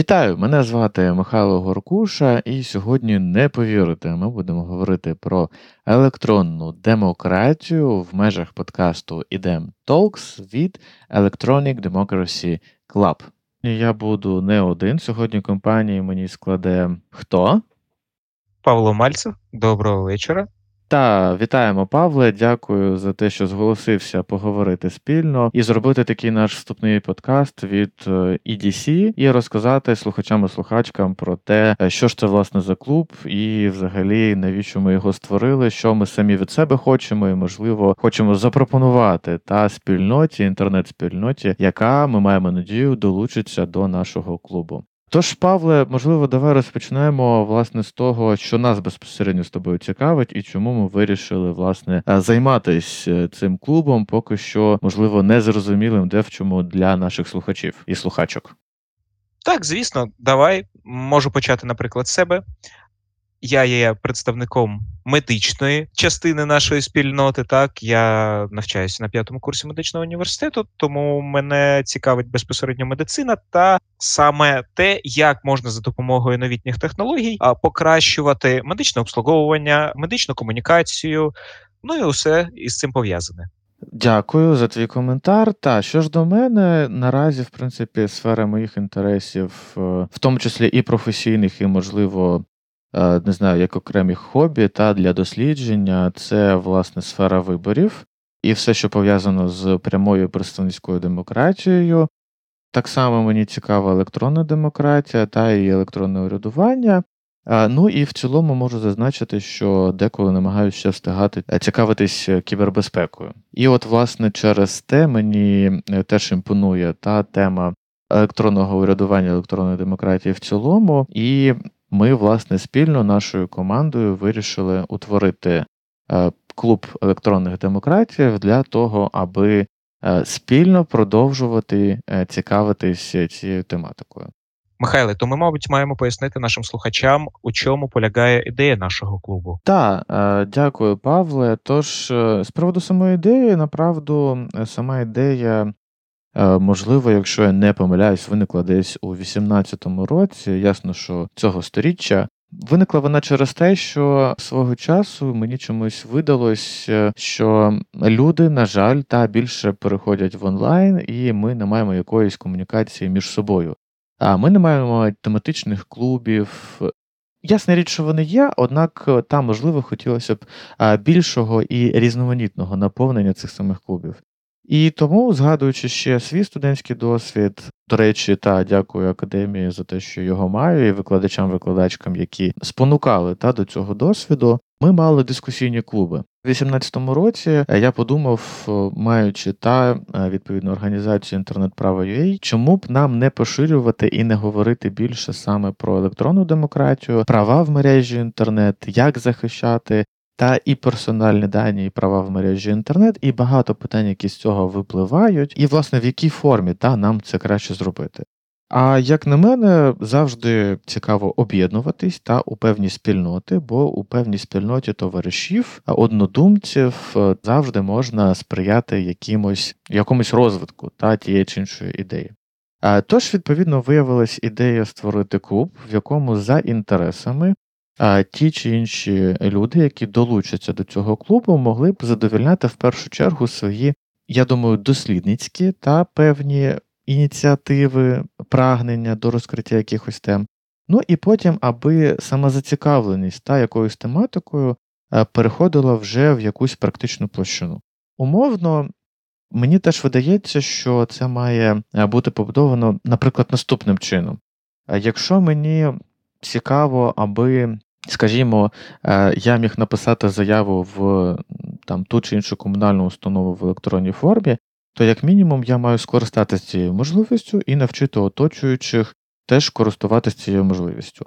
Вітаю! Мене звати Михайло Горкуша, і сьогодні не повірите, ми будемо говорити про електронну демократію в межах подкасту IDEM Talks від Electronic Democracy Club. Я буду не один. Сьогодні компанії мені складе хто? Павло Мальцев, доброго вечора. Та вітаємо, Павле. Дякую за те, що зголосився поговорити спільно і зробити такий наш вступний подкаст від EDC е, і розказати слухачам і слухачкам про те, е, що ж це власне за клуб, і взагалі навіщо ми його створили, що ми самі від себе хочемо, і можливо хочемо запропонувати та спільноті, інтернет-спільноті, яка ми маємо надію долучиться до нашого клубу. Тож, Павле, можливо, давай розпочнемо власне з того, що нас безпосередньо з тобою цікавить, і чому ми вирішили власне е, займатися е, цим клубом, поки що можливо незрозумілим де в чому для наших слухачів і слухачок. Так, звісно, давай можу почати, наприклад, з себе. Я є представником медичної частини нашої спільноти. Так, я навчаюся на п'ятому курсі медичного університету, тому мене цікавить безпосередньо медицина та саме те, як можна за допомогою новітніх технологій покращувати медичне обслуговування, медичну комунікацію, ну і усе із цим пов'язане. Дякую за твій коментар. Та що ж до мене, наразі, в принципі, сфера моїх інтересів, е, в тому числі і професійних, і можливо не знаю, як окремі хобі та для дослідження це власне сфера виборів і все, що пов'язано з прямою представницькою демократією. Так само мені цікава електронна демократія та і електронне урядування. Е, ну і в цілому можу зазначити, що деколи намагаюся встигати е, цікавитись кібербезпекою. І от, власне, через те мені теж імпонує та тема електронного урядування, електронної демократії в цілому, і ми, власне, спільно нашою командою вирішили утворити е, клуб електронних демократів для того, аби е, спільно продовжувати е, цікавитись цією тематикою. Михайле, то ми, мабуть, маємо пояснити нашим слухачам, у чому полягає ідея нашого клубу. Так, дякую, Павле. Тож, з приводу самої ідеї, направду, сама ідея можливо, якщо я не помиляюсь, виникла десь у 18-му році. Ясно, що цього сторіччя. Виникла вона через те, що свого часу мені чомусь видалось, е, що люди, на жаль, та більше переходять в онлайн, і ми не маємо якоїсь комунікації між собою. А ми не маємо тематичних клубів. Ясна річ, що вони є, однак там, можливо, хотілося б більшого і різноманітного наповнення цих самих клубів. І тому, згадуючи ще свій студентський досвід, до речі, та дякую академії за те, що його маю, і викладачам-викладачкам, які спонукали та до цього досвіду, ми мали дискусійні клуби. У 2018 році я подумав, маючи та е, відповідну організацію інтернет-право чому б нам не поширювати і не говорити більше саме про електронну демократію, права в мережі інтернет, як захищати та і персональні дані, і права в мережі інтернет, і багато питань, які з цього випливають, і, власне, в якій формі та, нам це краще зробити. А як на мене, завжди цікаво об'єднуватись та у певній спільноти, бо у певній спільноті товаришів, однодумців е, завжди можна сприяти якимось, якомусь розвитку та тієї чи іншої ідеї. Тож, відповідно, виявилась ідея створити клуб, в якому за інтересами ті чи інші люди, які долучаться до цього клубу, могли б задовільняти в першу чергу свої, я думаю, дослідницькі та певні ініціативи, прагнення до розкриття якихось тем. Ну і потім, аби сама зацікавленість та якоюсь тематикою е, переходила вже в якусь практичну площину. Умовно, мені теж видається, що це має е, бути побудовано, наприклад, наступним чином. Е, якщо мені цікаво, аби Скажімо, е, я міг написати заяву в там ту чи іншу комунальну установу в електронній формі, то як мінімум я маю скористатися цією можливістю і навчити оточуючих теж користуватися цією можливістю.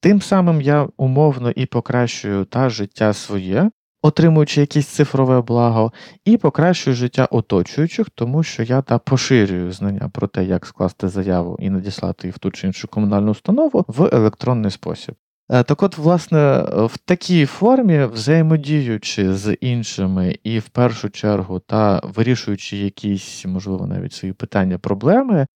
Тим самим я умовно і покращую та життя своє, отримуючи якесь цифрове благо, і покращую життя оточуючих, тому що я та поширюю знання про те, як скласти заяву і надіслати її в ту чи іншу комунальну установу в електронний спосіб. Е, так от, власне, в такій формі, взаємодіючи з іншими і в першу чергу та вирішуючи якісь, можливо, навіть свої питання, проблеми,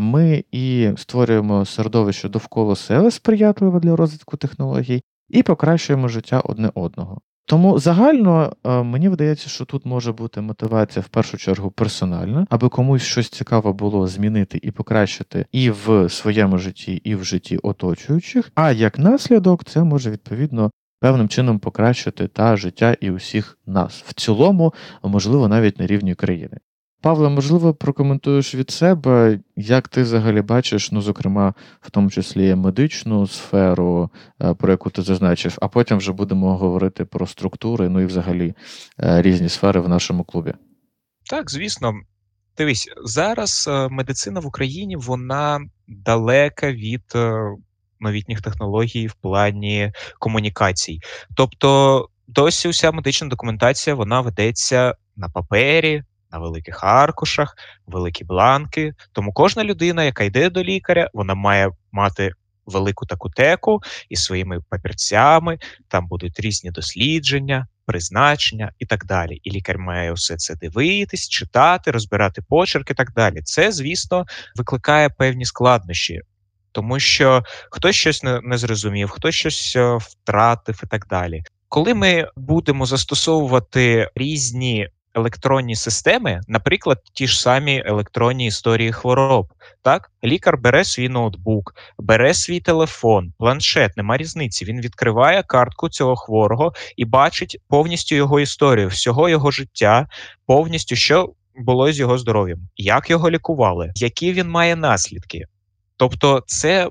ми і створюємо середовище довкола себе сприятливе для розвитку технологій, і покращуємо життя одне одного. Тому загально е, мені видається, що тут може бути мотивація в першу чергу персональна, аби комусь щось цікаво було змінити і покращити і в своєму житті, і в житті оточуючих. А як наслідок, це може відповідно певним чином покращити та життя і усіх нас в цілому, можливо, навіть на рівні країни. Павле, можливо, прокоментуєш від себе, як ти взагалі бачиш, ну, зокрема, в тому числі медичну сферу, е, про яку ти зазначив, а потім вже будемо говорити про структури, ну і взагалі е, різні сфери в нашому клубі. Так, звісно. Дивись, зараз е, медицина в Україні вона далека від новітніх технологій в плані комунікацій. Тобто, досі уся медична документація вона ведеться на папері, на великих аркушах, великі бланки. Тому кожна людина, яка йде до лікаря, вона має мати велику таку теку із своїми папірцями. Там будуть різні дослідження, призначення і так далі. І лікар має усе це дивитись, читати, розбирати почерк і так далі. Це, звісно, викликає певні складнощі. Тому що хтось щось не, не зрозумів, хтось щось е, втратив і так далі. Коли ми будемо застосовувати різні електронні системи, наприклад, ті ж самі електронні історії хвороб. Так, лікар бере свій ноутбук, бере свій телефон, планшет, нема різниці. Він відкриває картку цього хворого і бачить повністю його історію, всього його життя, повністю що було з його здоров'ям, як його лікували, які він має наслідки. Тобто, це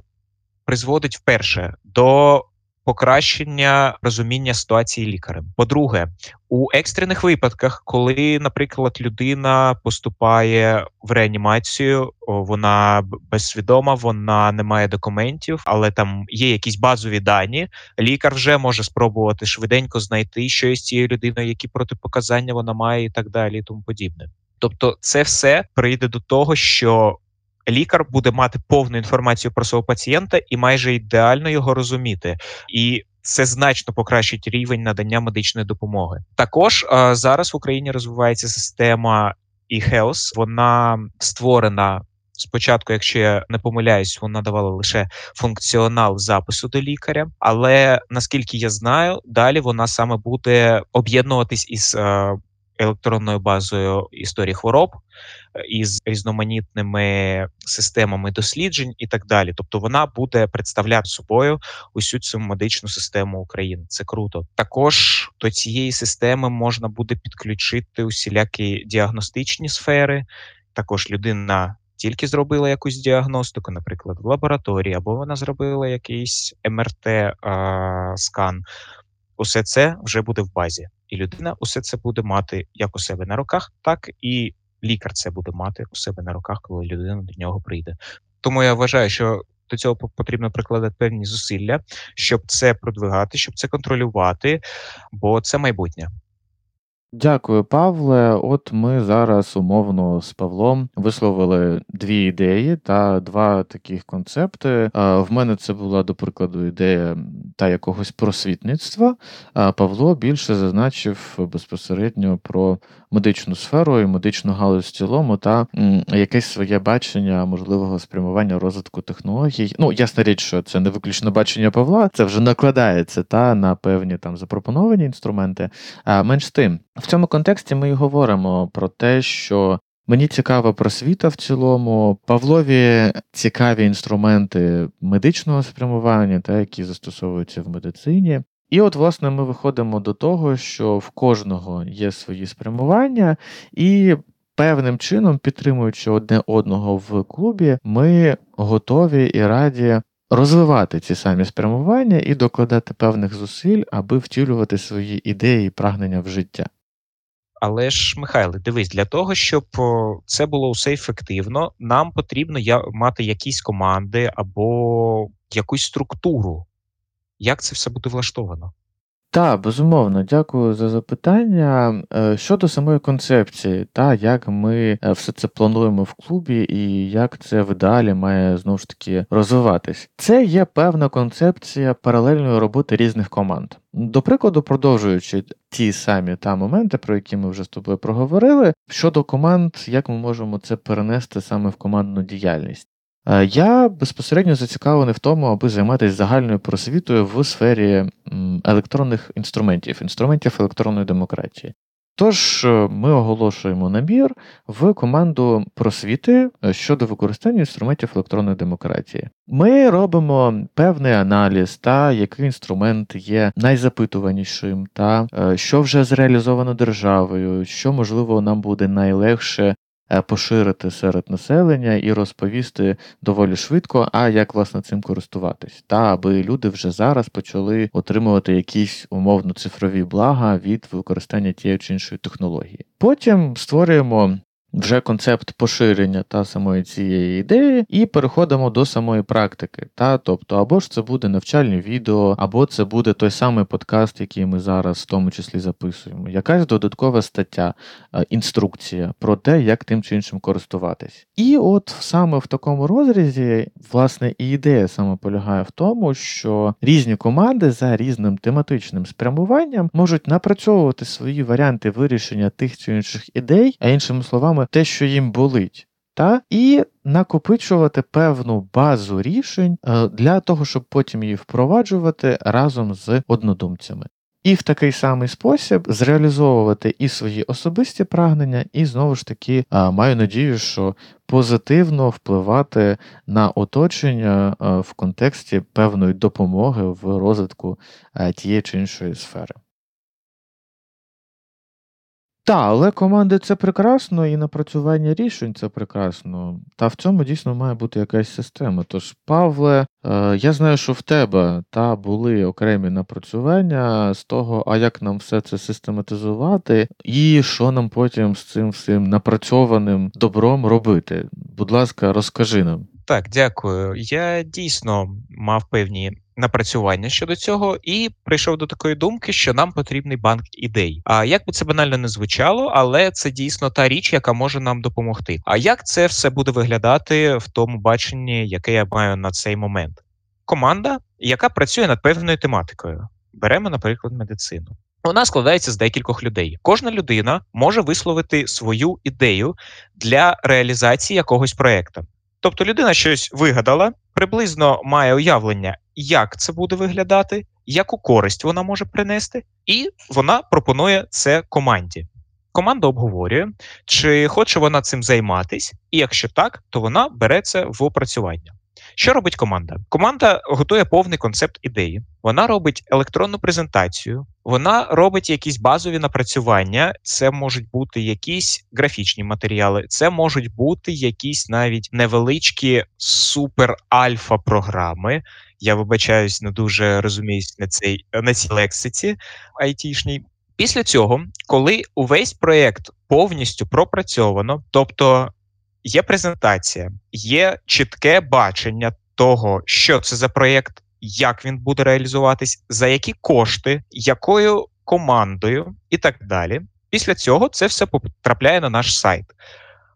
призводить вперше до покращення розуміння ситуації лікарем. По-друге, у екстрених випадках, коли, наприклад, людина поступає в реанімацію, вона безсвідома, вона не має документів, але там є якісь базові дані. Лікар вже може спробувати швиденько знайти, що із цією людиною, які протипоказання вона має, і так далі, і тому подібне. Тобто, це все прийде до того, що лікар буде мати повну інформацію про свого пацієнта і майже ідеально його розуміти. І це значно покращить рівень надання медичної допомоги. Також а, зараз в Україні розвивається система e-health. Вона створена. Спочатку, якщо я не помиляюсь, вона давала лише функціонал запису до лікаря, але наскільки я знаю, далі вона саме буде об'єднуватись із електронною базою історії хвороб, е, із різноманітними системами досліджень і так далі. Тобто вона буде представляти собою усю цю медичну систему України. Це круто. Також до цієї системи можна буде підключити усілякі діагностичні сфери. Також людина. Тільки зробила якусь діагностику, наприклад, в лабораторії, або вона зробила якийсь МРТ-скан. Усе це вже буде в базі і людина усе це буде мати як у себе на руках, так і лікар це буде мати у себе на руках, коли людина до нього прийде. Тому я вважаю, що до цього потрібно прикладати певні зусилля, щоб це продвигати, щоб це контролювати, бо це майбутнє. Дякую, Павле. От ми зараз умовно з Павлом висловили дві ідеї та два таких концепти. В мене це була, до прикладу, ідея та якогось просвітництва. А Павло більше зазначив безпосередньо про медичну сферу і медичну галузь в цілому, та якесь своє бачення можливого спрямування розвитку технологій. Ну, ясна річ, що це не виключно бачення Павла, це вже накладається та на певні там запропоновані інструменти. А менш тим. В цьому контексті ми й говоримо про те, що мені цікава просвіта в цілому, Павлові цікаві інструменти медичного спрямування, та які застосовуються в медицині. І от, власне, ми виходимо до того, що в кожного є свої спрямування, і певним чином, підтримуючи одне одного в клубі, ми готові і раді розвивати ці самі спрямування і докладати певних зусиль, аби втілювати свої ідеї і прагнення в життя. Але ж, Михайле, дивись, для того, щоб це було все ефективно, нам потрібно я мати якісь команди або якусь структуру. Як це все буде влаштовано? Та, безумовно, дякую за запитання. Е, щодо самої концепції, та як ми е, все це плануємо в клубі, і як це в ідеалі має знову ж таки розвиватись. Це є певна концепція паралельної роботи різних команд. До прикладу, продовжуючи ті самі та моменти, про які ми вже з тобою проговорили, щодо команд, як ми можемо це перенести саме в командну діяльність. Е, я безпосередньо зацікавлений в тому, аби займатися загальною просвітою в сфері електронних інструментів, інструментів електронної демократії. Тож е, ми оголошуємо набір в команду просвіти е, щодо використання інструментів електронної демократії. Ми робимо певний аналіз, та який інструмент є найзапитуванішим, та що вже зреалізовано державою, що можливо нам буде найлегше поширити серед населення і розповісти доволі швидко, а як власне цим користуватись, та аби люди вже зараз почали отримувати якісь умовно цифрові блага від використання тієї чи іншої технології. Потім створюємо вже концепт поширення та самої цієї ідеї, і переходимо до самої практики. Та Тобто, або ж це буде навчальні відео, або це буде той самий подкаст, який ми зараз в тому числі записуємо. Якась додаткова стаття, е, інструкція про те, як тим чи іншим користуватись. І от саме в такому розрізі, власне, і ідея саме полягає в тому, що різні команди за різним тематичним спрямуванням можуть напрацьовувати свої варіанти вирішення тих чи інших ідей, а іншими словами саме те, що їм болить, та? і накопичувати певну базу рішень е, для того, щоб потім її впроваджувати разом з однодумцями. І в такий самий спосіб зреалізовувати і свої особисті прагнення, і знову ж таки е, маю надію, що позитивно впливати на оточення е, в контексті певної допомоги в розвитку тієї чи іншої сфери. Так, але команди це прекрасно, і напрацювання рішень це прекрасно. Та в цьому дійсно має бути якась система. Тож, Павле, е, я знаю, що в тебе та були окремі напрацювання з того, а як нам все це систематизувати, і що нам потім з цим всім напрацьованим добром робити. Будь ласка, розкажи нам. Так, дякую. Я дійсно мав певні напрацювання щодо цього, і прийшов до такої думки, що нам потрібний банк ідей. А як би це банально не звучало, але це дійсно та річ, яка може нам допомогти. А як це все буде виглядати в тому баченні, яке я маю на цей момент? Команда, яка працює над певною тематикою. Беремо, наприклад, медицину. Вона складається з декількох людей. Кожна людина може висловити свою ідею для реалізації якогось проекту. Тобто людина щось вигадала, приблизно має уявлення, як це буде виглядати, яку користь вона може принести, і вона пропонує це команді. Команда обговорює, чи хоче вона цим займатись, і якщо так, то вона бере це в опрацювання. Що робить команда? Команда готує повний концепт ідеї, вона робить електронну презентацію, вона робить якісь базові напрацювання. Це можуть бути якісь графічні матеріали, це можуть бути якісь навіть невеличкі супер-альфа програми. Я вибачаюсь, не дуже розуміюсь на цей на цій лексиці айтішній. Після цього, коли увесь проєкт повністю пропрацьовано, тобто є презентація, є чітке бачення того, що це за проєкт, як він буде реалізуватись, за які кошти, якою командою і так далі. Після цього це все потрапляє на наш сайт.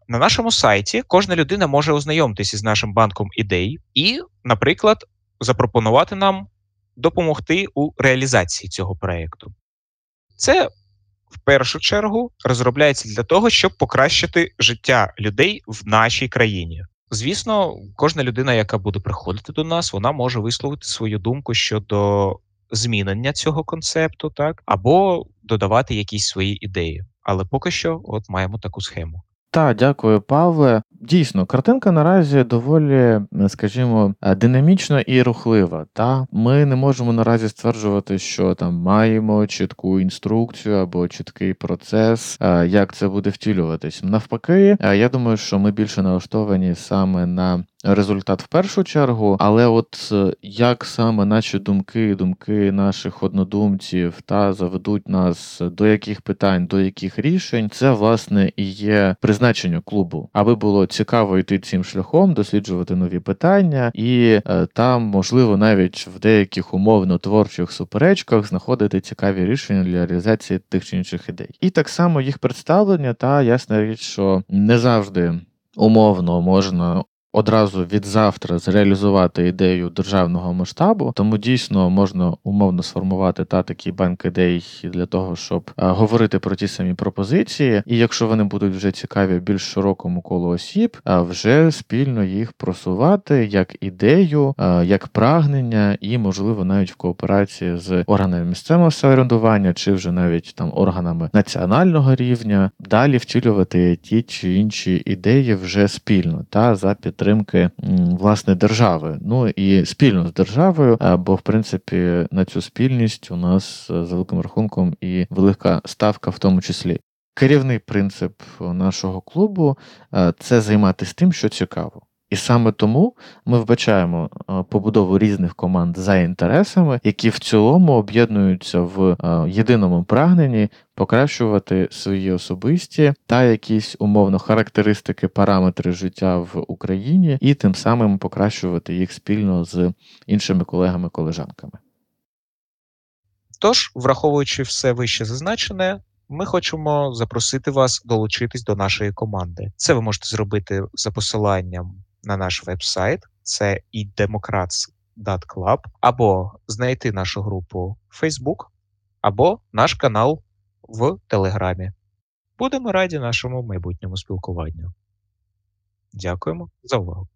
На нашому сайті кожна людина може ознайомитися з нашим банком ідей і, наприклад, запропонувати нам допомогти у реалізації цього проєкту. Це в першу чергу розробляється для того, щоб покращити життя людей в нашій країні. Звісно, кожна людина, яка буде приходити до нас, вона може висловити свою думку щодо змінення цього концепту, так або додавати якісь свої ідеї. Але поки що, от маємо таку схему. Так, дякую, Павле. Дійсно, картинка наразі доволі, скажімо, е, динамічна і рухлива. Та ми не можемо наразі стверджувати, що там маємо чітку інструкцію або чіткий процес, е, як це буде втілюватись. Навпаки, е, я думаю, що ми більше налаштовані саме на результат в першу чергу, але от е, як саме наші думки, думки наших однодумців та заведуть нас до яких питань, до яких рішень, це власне і є призначення клубу, аби було цікаво йти цим шляхом, досліджувати нові питання, і е, там, можливо, навіть в деяких умовно творчих суперечках знаходити цікаві рішення для реалізації тих чи інших ідей. І так само їх представлення, та ясна річ, що не завжди умовно можна. Одразу від завтра зреалізувати ідею державного масштабу, тому дійсно можна умовно сформувати та такий банк ідей для того, щоб говорити про ті самі пропозиції, і якщо вони будуть вже цікаві більш широкому колу осіб, а вже спільно їх просувати як ідею, як прагнення, і можливо навіть в кооперації з органами місцевого самоврядування чи вже навіть там органами національного рівня. Далі втілювати ті чи інші ідеї вже спільно та за підтримки власне держави. Ну і спільно з державою, бо в принципі на цю спільність у нас за великим рахунком і велика ставка, в тому числі. Керівний принцип нашого клубу це займатися тим, що цікаво. І саме тому ми вбачаємо побудову різних команд за інтересами, які в цілому об'єднуються в єдиному прагненні покращувати свої особисті та якісь умовно характеристики, параметри життя в Україні, і тим самим покращувати їх спільно з іншими колегами-колежанками. Тож, враховуючи все вище зазначене, ми хочемо запросити вас долучитись до нашої команди. Це ви можете зробити за посиланням на наш веб-сайт, це idemocrats.club, або знайти нашу групу в Facebook, або наш канал в Телеграмі. Будемо раді нашому майбутньому спілкуванню. Дякуємо за увагу.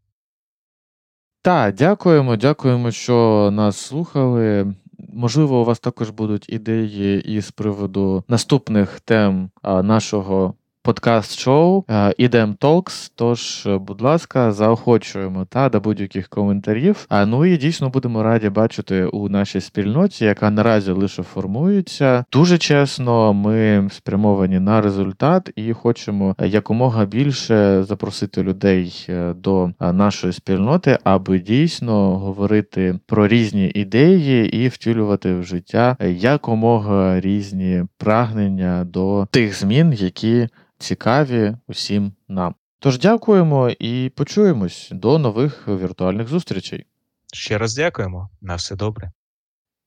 Так, дякуємо, дякуємо, що нас слухали. Можливо, у вас також будуть ідеї із приводу наступних тем нашого подкаст-шоу Ідем Talks, Тож, будь ласка, заохочуємо та до будь-яких коментарів. А ну і дійсно будемо раді бачити у нашій спільноті, яка наразі лише формується. Дуже чесно, ми спрямовані на результат і хочемо якомога більше запросити людей е, до нашої спільноти, аби дійсно говорити про різні ідеї і втілювати в життя якомога різні прагнення до тих змін, які цікаві усім нам. Тож дякуємо і почуємось до нових віртуальних зустрічей. Ще раз дякуємо. На все добре.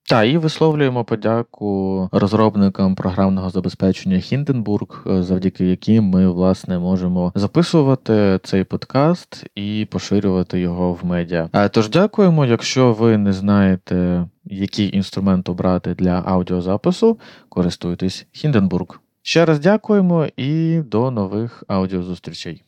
Та і висловлюємо подяку розробникам програмного забезпечення Hindenburg, завдяки яким ми власне можемо записувати цей подкаст і поширювати його в медіа. Тож дякуємо. Якщо ви не знаєте, який інструмент обрати для аудіозапису, користуйтесь Hindenburg. Ще раз дякуємо і до нових аудіозустрічей.